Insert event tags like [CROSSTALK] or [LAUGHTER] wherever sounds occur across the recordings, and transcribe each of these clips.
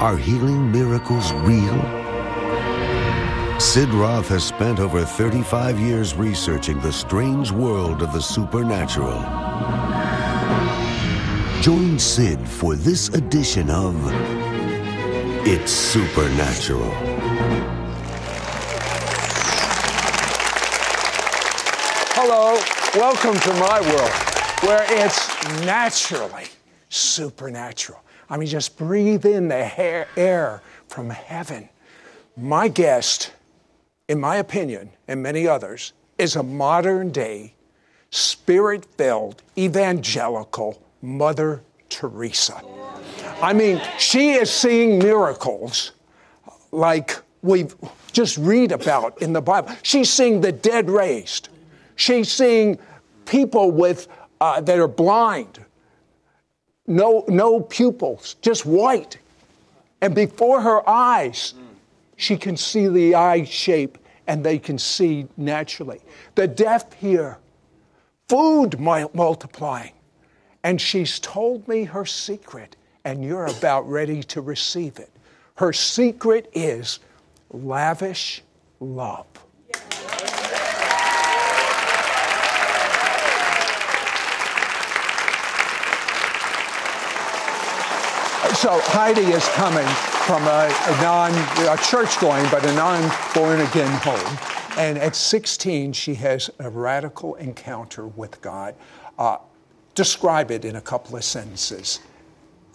Are healing miracles real? Sid Roth has spent over 35 years researching the strange world of the supernatural. Join Sid for this edition of It's Supernatural. Hello, welcome to my world where it's naturally supernatural. I mean, just breathe in the air from heaven. My guest, in my opinion, and many others, is a modern day, spirit filled, evangelical Mother Teresa. I mean, she is seeing miracles like we just read about in the Bible. She's seeing the dead raised. She's seeing people with uh, that are blind, no no pupils, just white, and before her eyes, she can see the eye shape and they can see naturally. The deaf hear, food multiplying, and she's told me her secret, and you're about ready to receive it. Her secret is lavish love. So Heidi is coming from a, a non a church going, but a non born again home. And at 16, she has a radical encounter with God. Uh, describe it in a couple of sentences.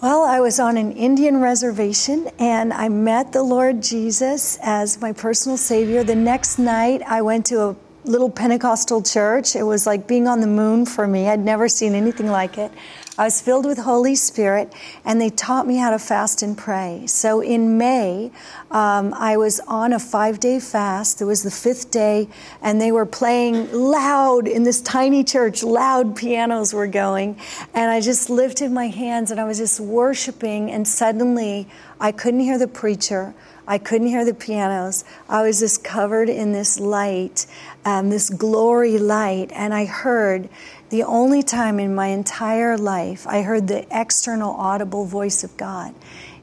Well, I was on an Indian reservation and I met the Lord Jesus as my personal Savior. The next night, I went to a little Pentecostal church. It was like being on the moon for me. I'd never seen anything like it. I was filled with Holy Spirit, and they taught me how to fast and pray. So in May, um, I was on a five day fast. It was the fifth day, and they were playing loud in this tiny church, loud pianos were going. And I just lifted my hands and I was just worshiping, and suddenly I couldn't hear the preacher. I couldn't hear the pianos. I was just covered in this light, um, this glory light, and I heard the only time in my entire life I heard the external audible voice of God.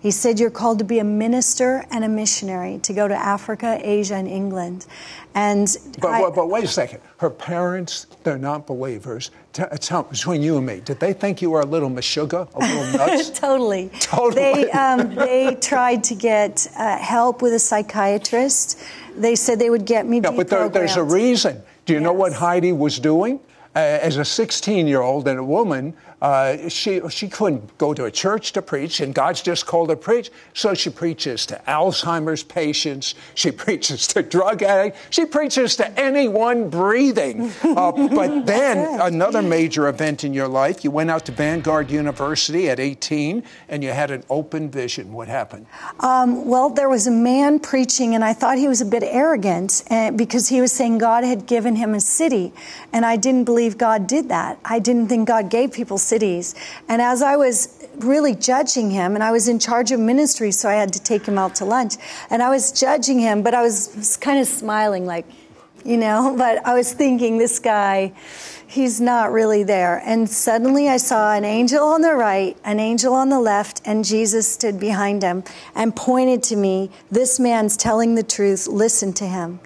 He said, You're called to be a minister and a missionary, to go to Africa, Asia, and England. And but, I, but, wait a second. Her parents, they're not believers. T- tell, between you and me, did they think you were a little meshuggah, a little [LAUGHS] nuts? totally. Totally. They, um, they tried to get uh, help with a psychiatrist. They said they would get me. No, but there, there's a reason. Do you yes. know what Heidi was doing? Uh, as a 16 year old and a woman, uh, she, she couldn't go to a church to preach, and God's just called her to preach. So she preaches to Alzheimer's patients. She [LAUGHS] preaches to drug addicts. She preaches to anyone breathing. [LAUGHS] Uh, but then another major event in your life, you went out to Vanguard University at 18, and you had an open vision. What happened? Um, well, there was a man preaching, and I thought he was a bit arrogant uh, because he was saying God had given him a city, and I didn't believe God did that. I didn't think God gave people cities. And as I was really judging him, and I was in charge of ministry, so I had to take him out to lunch, and I was judging him, but I was, was kind of smiling, like, you know, [LAUGHS] but I was thinking, this guy, he's not really there. And suddenly I saw an angel on the right, an angel on the left, and Jesus stood behind him and pointed to me, This man's telling the truth, listen to him.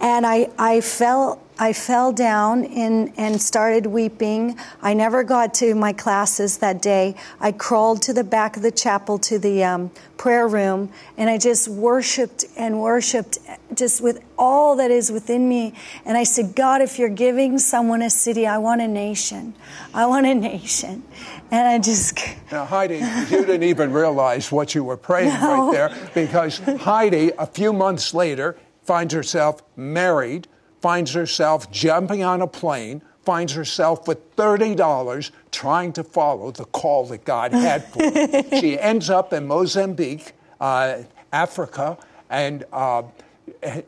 And I, I felt I fell down in, and started weeping. I never got to my classes that day. I crawled to the back of the chapel to the um, prayer room and I just worshiped and worshiped just with all that is within me. And I said, God, if you're giving someone a city, I want a nation. I want a nation. And I just. [LAUGHS] Now, Heidi, you didn't even realize what you were praying no. right there because Heidi, a few months later, finds herself married finds herself jumping on a plane, finds herself with $30 trying to follow the call that God had for her. [LAUGHS] she ends up in Mozambique, uh, Africa, and, uh,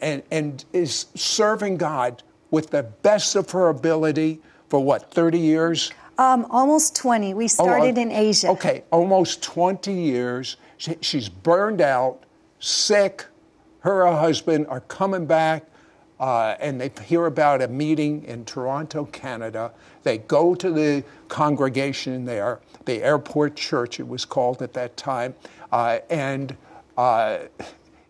and, and is serving God with the best of her ability for what, 30 years? Um, almost 20. We started Oh, uh, in Asia. Okay, almost 20 years. She, she's burned out, sick. Her and her husband are coming back, uh, and they hear about a meeting in Toronto, Canada. They go to the congregation there, the airport church, it was called at that time, uh, and uh,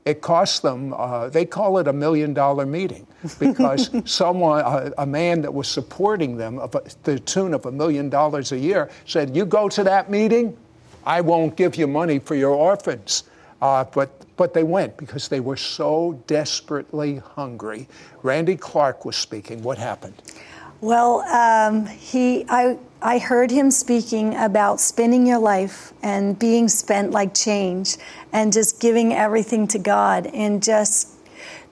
it costs them, uh, they call it a million dollar meeting [LAUGHS] because someone, a, a man that was supporting them of a, the tune of a million dollars a year said, You go to that meeting, I won't give you money for your orphans. Uh, but, but they went because they were so desperately hungry. Randy Clark was speaking. What happened? Well, um, he, I, I heard him speaking about spending your life and being spent like change and just giving everything to God and just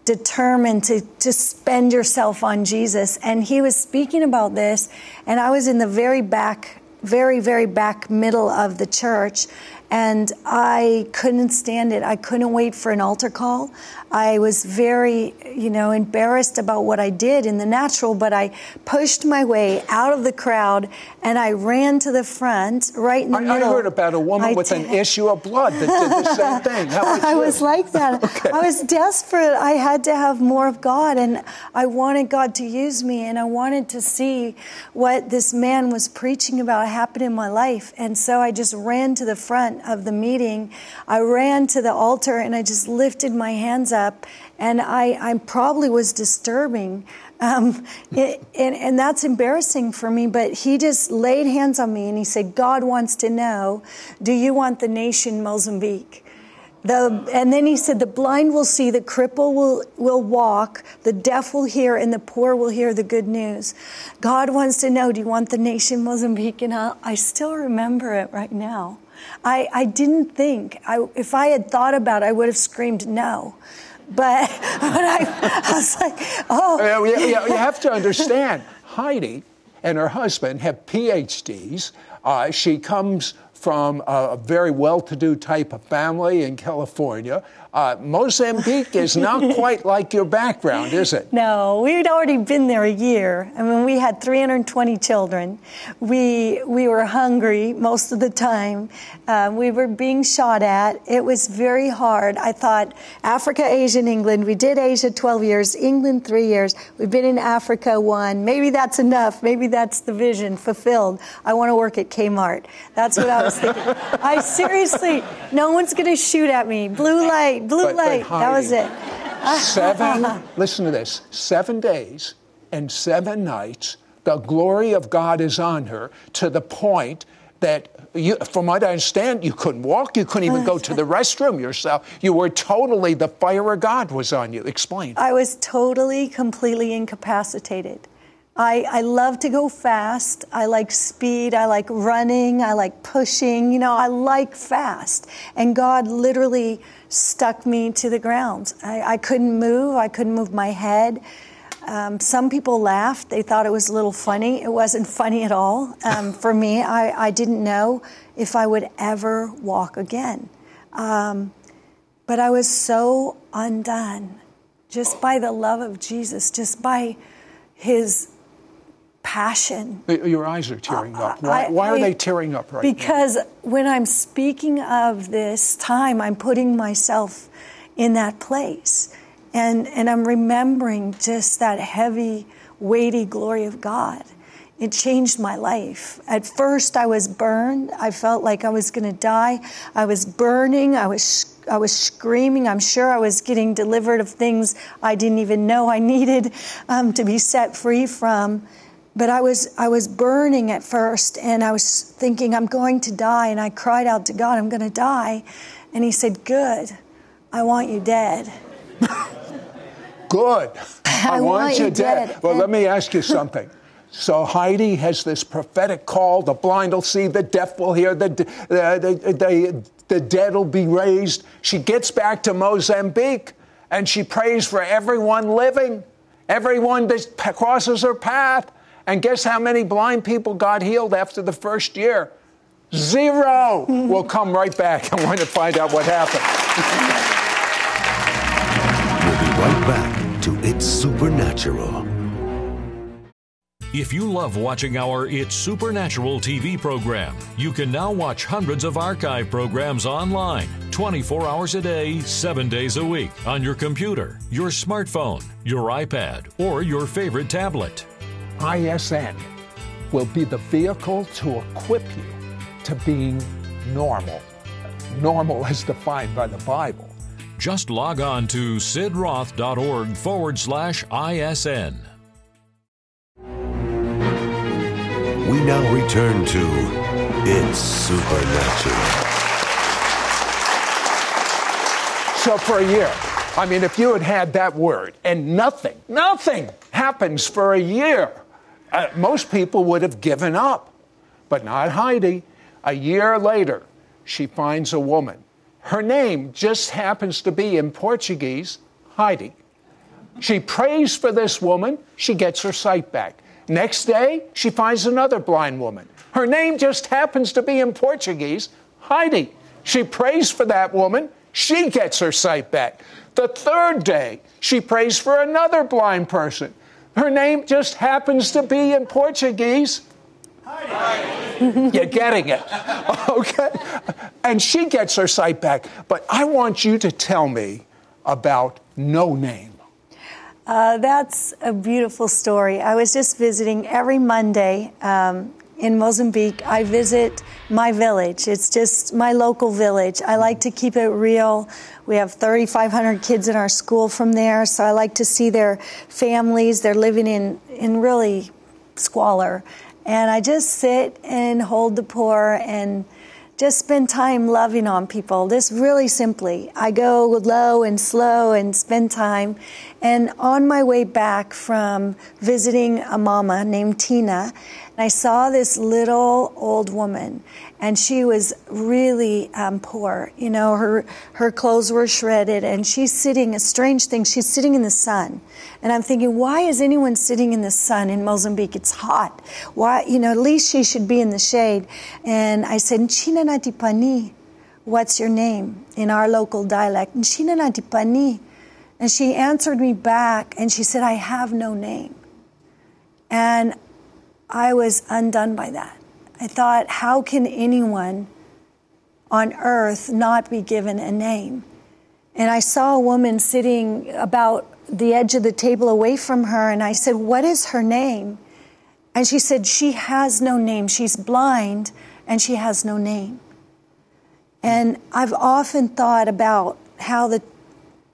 determined to, to spend yourself on Jesus. And he was speaking about this, and I was in the very back, very, very back middle of the church. And I couldn't stand it. I couldn't wait for an altar call. I was very, you know, embarrassed about what I did in the natural, but I pushed my way out of the crowd and I ran to the front, right in the I, I heard about a woman I with an issue of blood that did the same [LAUGHS] thing. Was I was like that. [LAUGHS] I was desperate. I had to have more of God, and I wanted God to use me, and I wanted to see what this man was preaching about happen in my life. And so I just ran to the front of the meeting. I ran to the altar, and I just lifted my hands up, and I, I probably was disturbing. Um, [LAUGHS] it, and, and that's embarrassing for me, but he just laid hands on me and he said, God wants to know, do you want the nation Mozambique? The, and then he said, The blind will see, the cripple will, will walk, the deaf will hear, and the poor will hear the good news. God wants to know, Do you want the nation Mozambique? And I, I still remember it right now. I, I didn't think, I, if I had thought about it, I would have screamed no. But, [LAUGHS] but I, I was like, Oh, you, you- you have to understand, Heidi and her husband have PhDs. Uh, she comes from a very well to do type of family in California. Uh, Mozambique is not [LAUGHS] quite like your background, is it? No, we'd already been there a year. I mean, we had 320 children. We we were hungry most of the time. Uh, we were being shot at. It was very hard. I thought Africa, Asia, and England. We did Asia 12 years, England three years. We've been in Africa one. Maybe that's enough. Maybe that's the vision fulfilled. I want to work at Kmart. That's what I was thinking. [LAUGHS] I seriously, no one's going to shoot at me. Blue light, blue But- but light. that was it. seven, [LAUGHS] listen to this, seven days and seven nights, the glory of God is on her to the point that you, from what I understand, you couldn't walk, you couldn't even go to the [LAUGHS] restroom yourself. You were totally, the fire of God was on you. Explain. I was totally, completely incapacitated. I, I love to go fast. I like speed. I like running. I like pushing. You know, I like fast. And God literally stuck me to the ground. I, I couldn't move. I couldn't move my head. Um, some people laughed. They thought it was a little funny. It wasn't [LAUGHS] funny at all. Um, for me, I, I didn't know if I would ever walk again. Um, but I was so undone just by the love of Jesus, just by his passion. Your eyes are tearing up. Why, why are they tearing up right now? Because when I'm speaking of this time, I'm putting myself in that place. And, and I'm remembering just that heavy, weighty glory of God. It changed my life. At first, I was burned. I felt like I was going to die. I was burning. I was I was screaming. I'm sure I was getting delivered of things I didn't even know I needed um, to be set free from. But I was I was burning at first, and I was thinking I'm going to die. And I cried out to God, "I'm going to die," and He said, "Good. I want you dead." [LAUGHS] Good. I, [LAUGHS] I want you dead. dead. Well, And- let me ask you [LAUGHS] something. So Heidi has this prophetic call: the blind will see, the deaf will hear, the the the, the, the dead will be raised. She gets back to Mozambique, and she prays for everyone living, everyone that crosses her path. And guess how many blind people got healed after the first year? Zero. [LAUGHS] we'll come right back. I want to find out what happened. We'll be right back to It's Supernatural. If you love watching our It's Supernatural TV program, you can now watch hundreds of archive programs online 24 hours a day, 7 days a week on your computer, your smartphone, your iPad, or your favorite tablet. ISN will be the vehicle to equip you to being normal. Normal as defined by the Bible. Just log on to sidroth.org forward slash ISN. We now return to It's Supernatural. So for a year, I mean, if you had had that word and nothing, nothing happens for a year, uh, most people would have given up. But not Heidi. A year later, she finds a woman. Her name just happens to be in Portuguese, Heidi. She prays for this woman, she gets her sight back. Next day, she finds another blind woman. Her name just happens to be in Portuguese, Heidi. She prays for that woman, she gets her sight back. The third day, she prays for another blind person. Her name just happens to be in Portuguese. You're getting it. [LAUGHS] Okay? And she gets her sight back. But I want you to tell me about no name. Uh, that's a beautiful story. I was just visiting every Monday um, in Mozambique. I visit my village. It's just my local village. I like to keep it real. We have 3,500 kids in our school from there, so I like to see their families. They're living in, in really squalor. And I just sit and hold the poor and just spend time loving on people. This really simply. I go low and slow and spend time. And on my way back from visiting a mama named Tina, I saw this little old woman, and she was really um, poor. You know, her her clothes were shredded, and she's sitting. A strange thing, she's sitting in the sun, and I'm thinking, why is anyone sitting in the sun in Mozambique? It's hot. Why, you know, at least she should be in the shade. And I said, China Natipani, what's your name in our local dialect? China Natipani. And she answered me back, and she said, I have no name. And I was undone by that. I thought, how can anyone on earth not be given a name? And I saw a woman sitting about the edge of the table away from her, and I said, What is her name? And she said, She has no name. She's blind and she has no name. And I've often thought about how the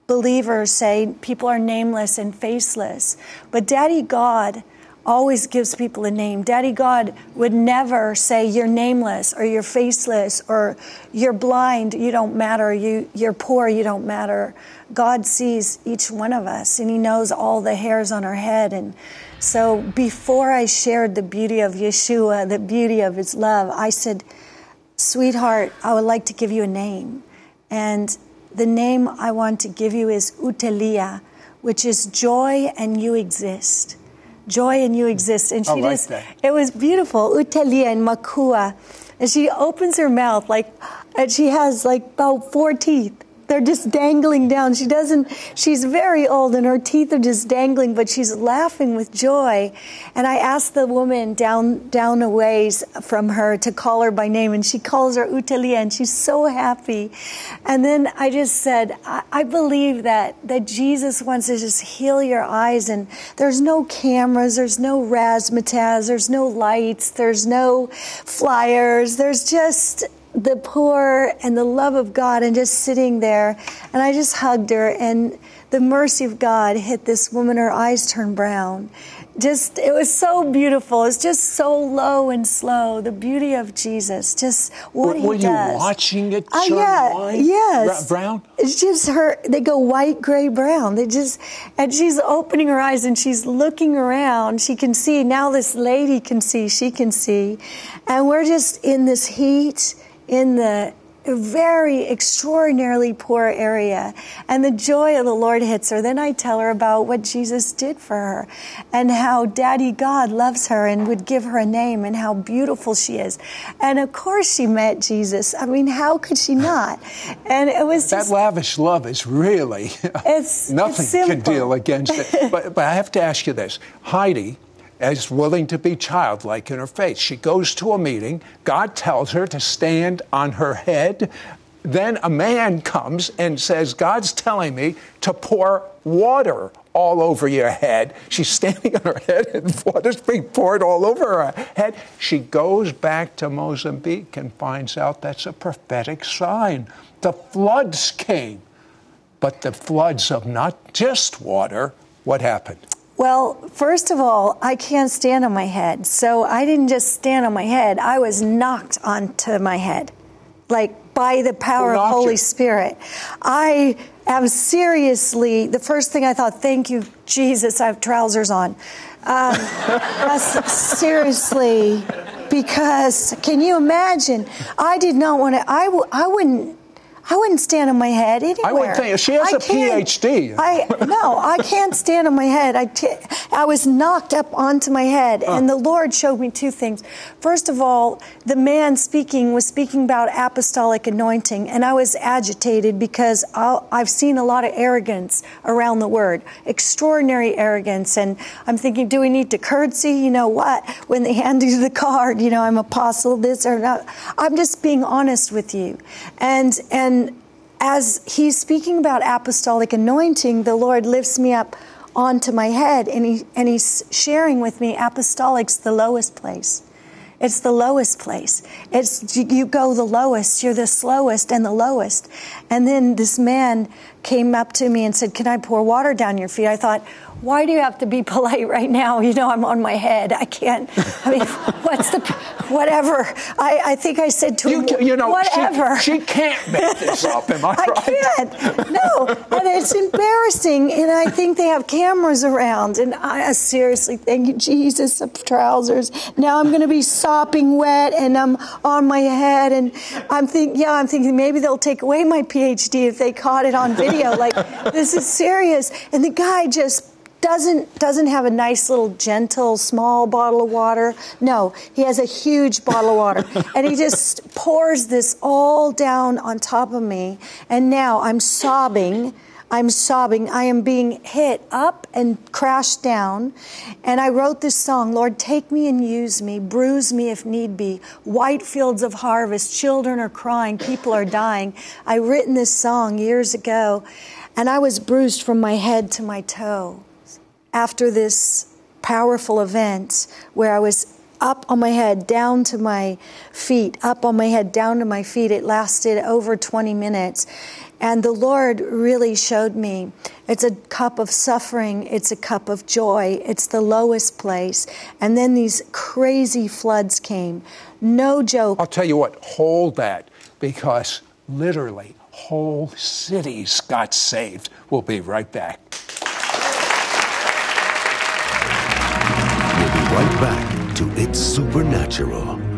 believers say people are nameless and faceless. But Daddy God always gives people a name. Daddy God would never say you're nameless or you're faceless or you're blind, you don't matter, you, you're poor, you don't matter. God sees each one of us and He knows all the hairs on our head. And so before I shared the beauty of Yeshua, the beauty of His love, I said, Sweetheart, I would like to give you a name. And the name I want to give you is Utelia, which is joy and you exist joy and you exist. And she I like just, that. it was beautiful. Utelia and Makua. And she opens her mouth like, and she has like about four teeth. They're just dangling down. She doesn't, she's very old and her teeth are just dangling, but she's laughing with joy. And I asked the woman down, down a ways from her to call her by name and she calls her Utelia and she's so happy. And then I just said, I, I believe that, that Jesus wants to just heal your eyes and there's no cameras, there's no razzmatazz, there's no lights, there's no flyers, there's just the poor and the love of God and just sitting there. And I just hugged her, and the mercy of God hit this woman. Her eyes turned brown. Just, it was so beautiful. It's just so low and slow. The beauty of Jesus, just what Were, he were you watching it Uh, turn yeah, white? yes. Brown? It's just her. They go white, gray, brown. They just, and she's opening her eyes and she's looking around. She can see now. This lady can see. She can see, and we're just in this heat, in the very extraordinarily poor area. And the joy of the Lord hits her. Then I tell her about what Jesus did for her and how Daddy God loves her and would give her a name and how beautiful she is. And of course she met Jesus. I mean, how could she not? And it was that lavish love is really It's- [LAUGHS] nothing it's can deal against it. But, but I have to ask you this: Heidi is willing to be childlike in her faith. She goes to a meeting. God tells her to stand on her head. Then a man comes and says, God's telling me to pour water all over your head. She's standing on her head and [LAUGHS] water's being poured all over her head. She goes back to Mozambique and finds out that's a prophetic sign. The floods came, but the floods of not just water. What happened? Well, first of all, I can't stand on my head. So I didn't just stand on my head, I was knocked onto my head, like by the power of Holy you? Spirit. I am seriously, the first thing I thought, thank you, Jesus, I have trousers on. Um, [LAUGHS] seriously, because can you imagine? I did not want to, I, w- I wouldn't. I wouldn't stand on my head anywhere. I would think- she has a a PhD. I no, I can't stand on my head. I, t- I was knocked up onto my head, and the Lord showed me two things. First of all, the man speaking was speaking about apostolic anointing, and I was agitated because I'll, I've seen a lot of arrogance around the word, extraordinary arrogance, and I'm thinking, do we need to curtsy? You know what? When they hand you the card, you know, I'm apostle this or not. I'm just being honest with you, and and as he's speaking about apostolic anointing, the Lord lifts me up onto my head and, he, and he's sharing with me apostolic's the lowest place. It's the lowest place. It's you go the lowest, you're the slowest and the lowest. And then this man came up to me and said, Can I pour water down your feet? I thought, why do you have to be polite right now? You know, I'm on my head. I can't. I mean, [LAUGHS] what's the, whatever. I, I think I said to You, him, you know, whatever. She, can't make this up. Am I, [LAUGHS] I right? can't. No, and it's embarrassing. And I think they have cameras around. And I seriously, thank you, Jesus, of trousers. Now I'm going to be sopping wet, and I'm on my head, and I'm thinking, yeah, I'm thinking maybe they'll take away my PhD if they caught it on video. like this is serious. And the guy just doesn't doesn't have a nice little gentle small bottle of water. No he has a huge bottle of water. [LAUGHS] And he just pours this all down on top of me. And now i'm sobbing. I'm sobbing. I am being hit up and crashed down. And i wrote this song lord take me and use me bruise me if need be. White fields of harvest children are crying people are dying. I written this song years ago and i was bruised from my head to my toe after this powerful event where I was up on my head, down to my feet, up on my head, down to my feet. It lasted over 20 minutes. And the Lord really showed me it's a cup of suffering, it's a cup of joy, it's the lowest place. And then these crazy floods came. No joke. I'll tell you what, hold that because literally whole cities got saved. We'll be right back. Right back to It's Supernatural.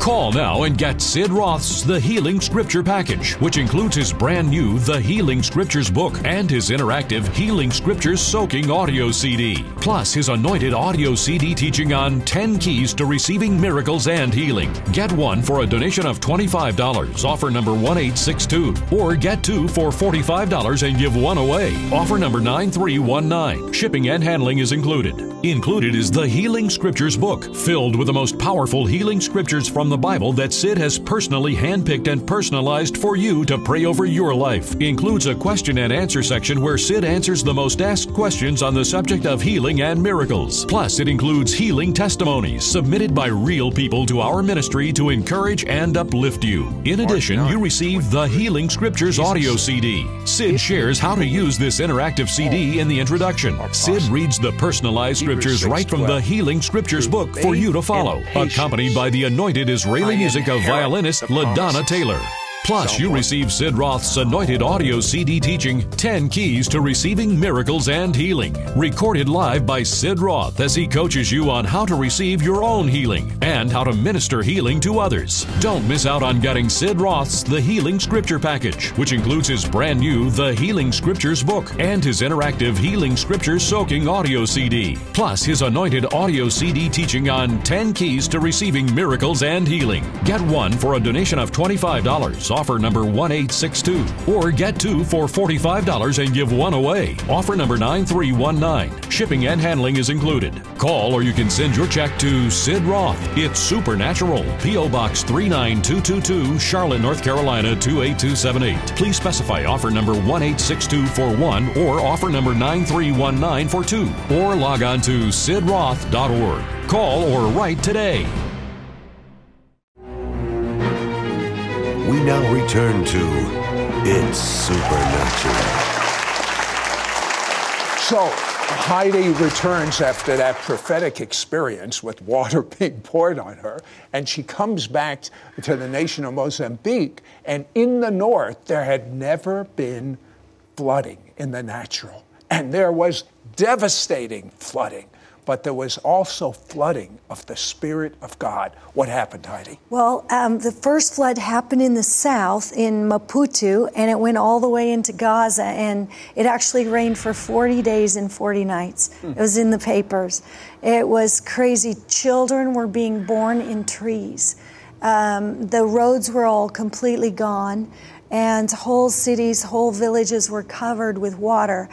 Call now and get Sid Roth's The Healing Scripture Package, which includes his brand new The Healing Scriptures book and his interactive Healing Scriptures Soaking audio CD, plus his anointed audio CD teaching on 10 keys to receiving miracles and healing. Get one for a donation of $25, offer number 1862, or get two for $45 and give one away, offer number 9319. Shipping and handling is included. Included is the Healing Scriptures book, filled with the most powerful healing scriptures from the Bible that Sid has personally handpicked and personalized for you to pray over your life. Includes a question and answer section where Sid answers the most asked questions on the subject of healing and miracles. Plus, it includes healing testimonies submitted by real people to our ministry to encourage and uplift you. In addition, you receive the Healing Scriptures audio CD. Sid shares how to use this interactive CD in the introduction. Sid reads the personalized scriptures right from the Healing Scriptures book for you to follow, accompanied by the anointed Israeli music of violinist LaDonna Taylor. Plus, you receive Sid Roth's anointed audio CD teaching 10 Keys to Receiving Miracles and Healing, recorded live by Sid Roth as he coaches you on how to receive your own healing and how to minister healing to others. Don't miss out on getting Sid Roth's The Healing Scripture Package, which includes his brand new The Healing Scriptures book and his interactive Healing Scriptures Soaking audio CD, plus his anointed audio CD teaching on 10 Keys to Receiving Miracles and Healing. Get one for a donation of $25 offer number 1862. Or get two for $45 and give one away. Offer number 9319. Shipping and handling is included. Call or you can send your check to Sid Roth. It's Supernatural. P.O. Box 39222, Charlotte, North Carolina 28278. Please specify offer number 1862 for one or offer number 9319 for two. Or log on to sidroth.org. Call or write today. Now return to It's Supernatural. So Heidi returns after that prophetic experience with water [LAUGHS] being poured on her, and she comes back to the nation of Mozambique. And in the north, there had never been flooding in the natural, and there was devastating flooding but there was also flooding of the Spirit of God. What happened, Heidi? Well, um, the first flood happened in the south, in Maputo, and it went all the way into Gaza, and it actually rained for 40 days and 40 nights. Hmm. It was in the papers. It was crazy. Children were being born in trees. Um, the roads were all completely gone, and whole cities, whole villages were covered with water.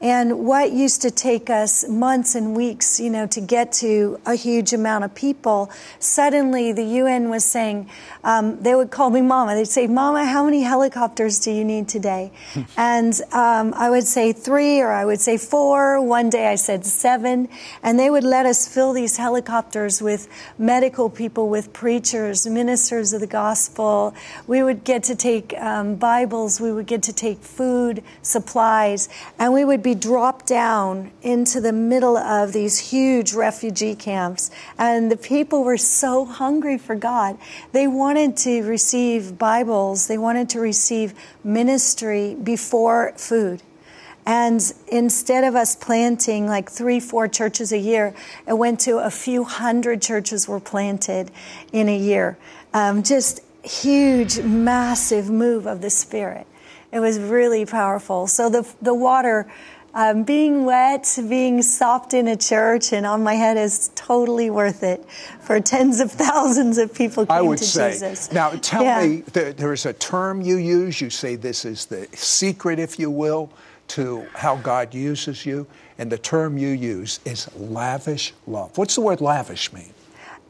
And what used to take us months and weeks, you know, to get to a huge amount of people, suddenly the UN was saying, um, they would call me Mama. They'd say, Mama, how many helicopters do you need today? [LAUGHS] and um, I would say three, or I would say four. One day I said seven. And they would let us fill these helicopters with medical people, with preachers, ministers of the gospel. We would get to take um, Bibles, we would get to take food, supplies, and we would be dropped down into the middle of these huge refugee camps. And the people were so hungry for God. They wanted to receive Bibles, they wanted to receive ministry before food. And instead of us planting like three, four churches a year, it went to a few hundred churches were planted in a year. Um, just huge, massive move of the Spirit. It was really powerful. So the, the water um, being wet, being sopped in a church and on my head is totally worth it for tens of thousands of people came I would to say. Jesus. Now, tell Yeah. me, there, there's a term you use. You say this is the secret, if you will, to how God uses you. And the term you use is lavish love. What's the word lavish mean?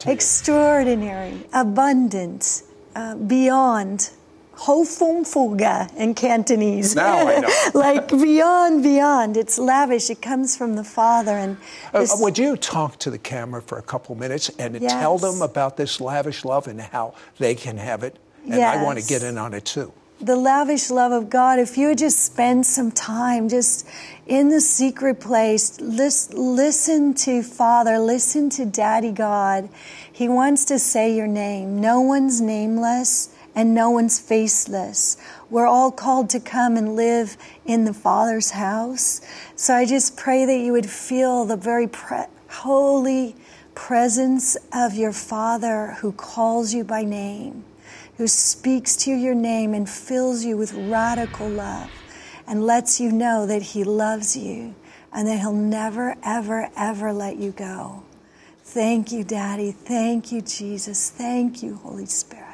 Extraordinary, abundant, uh, beyond. Hofumfuga in Cantonese. Now I know. [LAUGHS] like beyond, beyond. It's lavish. It comes from the Father. And Uh, would you talk to the camera for a couple minutes and tell them about this lavish love and how they can have it? And I want to get in on it too. the lavish love of God, if you would just spend some time just in the secret place, lis- listen to Father, listen to Daddy God. He wants to say your name. No one's nameless and no one's faceless. We're all called to come and live in the Father's house. So I just pray that you would feel the very pre- holy presence of your Father who calls you by name who speaks to your name and fills you with radical love and lets you know that He loves you and that He'll never, ever, ever let you go. Thank you, Daddy. Thank you, Jesus. Thank you, Holy Spirit.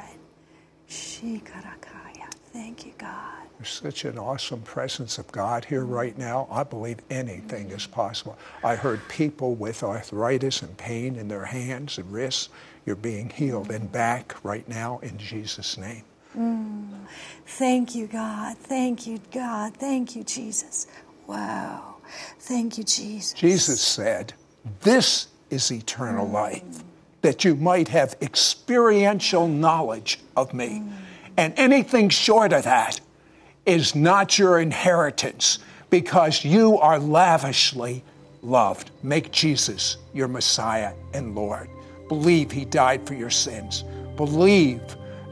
Shikarakaya. Thank you, God. There's such an awesome presence of God here right now. I believe anything is possible. I heard people with arthritis and pain in their hands and wrists. You're being healed and back right now in Jesus' name. Mm. Thank you, God. Thank you, God. Thank you, Jesus. Wow. Thank you, Jesus. Jesus said, This is eternal mm. life, that you might have experiential knowledge of me. And anything short of that is not your inheritance because you are lavishly loved. Make Jesus your Messiah and Lord. Believe he died for your sins. Believe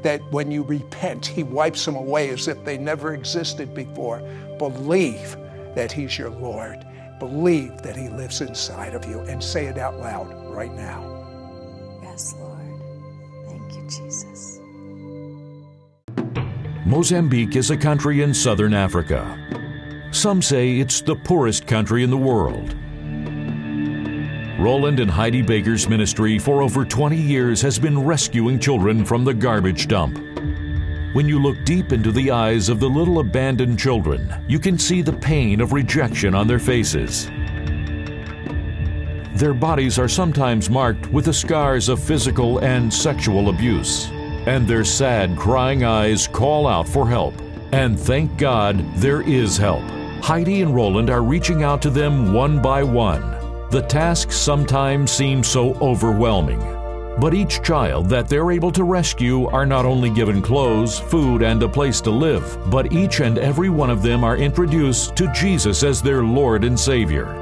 that when you repent, He wipes them away as if they never existed before. Believe that He's your Lord. Believe that He lives inside of you and say it out loud right now. Mozambique is a country in southern Africa. Some say it's the poorest country in the world. Roland and Heidi Baker's ministry for over 20 years has been rescuing children from the garbage dump. When you look deep into the eyes of the little abandoned children, you can see the pain of rejection on their faces. Their bodies are sometimes marked with the scars of physical and sexual abuse, and their sad, crying eyes call out for help. And thank God there is help. Heidi and Roland are reaching out to them one by one. The tasks sometimes seem so overwhelming. But each child that they're able to rescue are not only given clothes, food, and a place to live, but each and every one of them are introduced to Jesus as their Lord and Savior.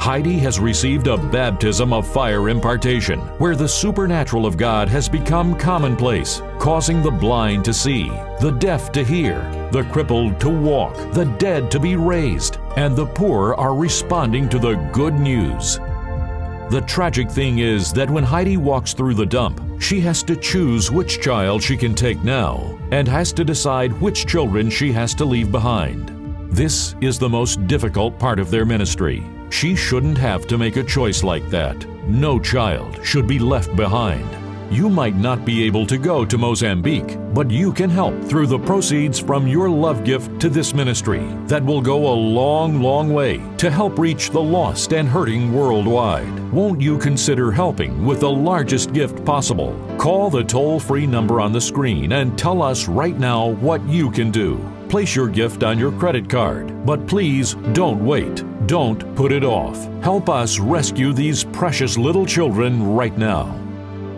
Heidi has received a baptism of fire impartation, where the supernatural of God has become commonplace, causing the blind to see, the deaf to hear, the crippled to walk, the dead to be raised, and the poor are responding to the good news. The tragic thing is that when Heidi walks through the dump, she has to choose which child she can take now and has to decide which children she has to leave behind. This is the most difficult part of their ministry. She shouldn't have to make a choice like that. No child should be left behind. You might not be able to go to Mozambique, but you can help through the proceeds from your love gift to this ministry that will go a long, long way to help reach the lost and hurting worldwide. Won't you consider helping with the largest gift possible? Call the toll free number on the screen and tell us right now what you can do. Place your gift on your credit card, but please don't wait. Don't put it off. Help us rescue these precious little children right now.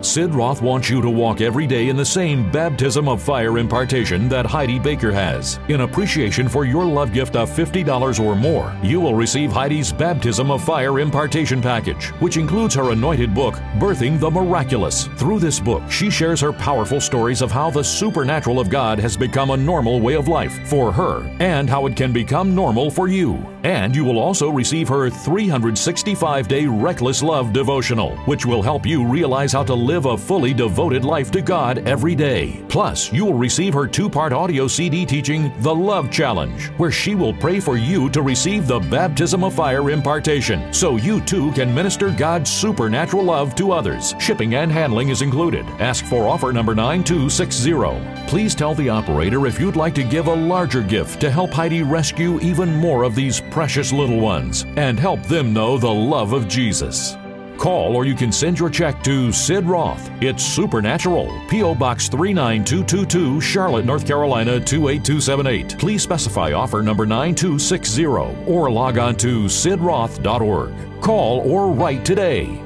Sid Roth wants you to walk every day in the same baptism of fire impartation that Heidi Baker has. In appreciation for your love gift of $50 or more, you will receive Heidi's Baptism of Fire impartation package, which includes her anointed book, Birthing the Miraculous. Through this book, she shares her powerful stories of how the supernatural of God has become a normal way of life for her and how it can become normal for you. And you will also receive her 365 day Reckless Love devotional, which will help you realize how to live a fully devoted life to God every day. Plus, you will receive her two part audio CD teaching, The Love Challenge, where she will pray for you to receive the baptism of fire impartation so you too can minister God's supernatural love to others. Shipping and handling is included. Ask for offer number 9260. Please tell the operator if you'd like to give a larger gift to help Heidi rescue even more of these precious little ones and help them know the love of Jesus. Call or you can send your check to Sid Roth. It's Supernatural. P.O. Box 39222, Charlotte, North Carolina 28278. Please specify offer number 9260 or log on to sidroth.org. Call or write today.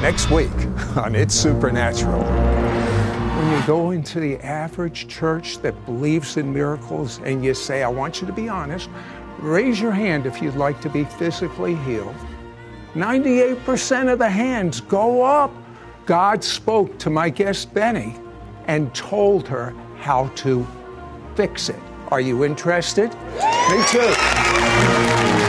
Next week on It's Supernatural. When you go into the average church that believes in miracles and you say, I want you to be honest, raise your hand if you'd like to be physically healed. 98% of the hands go up. God spoke to my guest Benny and told her how to fix it. Are you interested? Me too.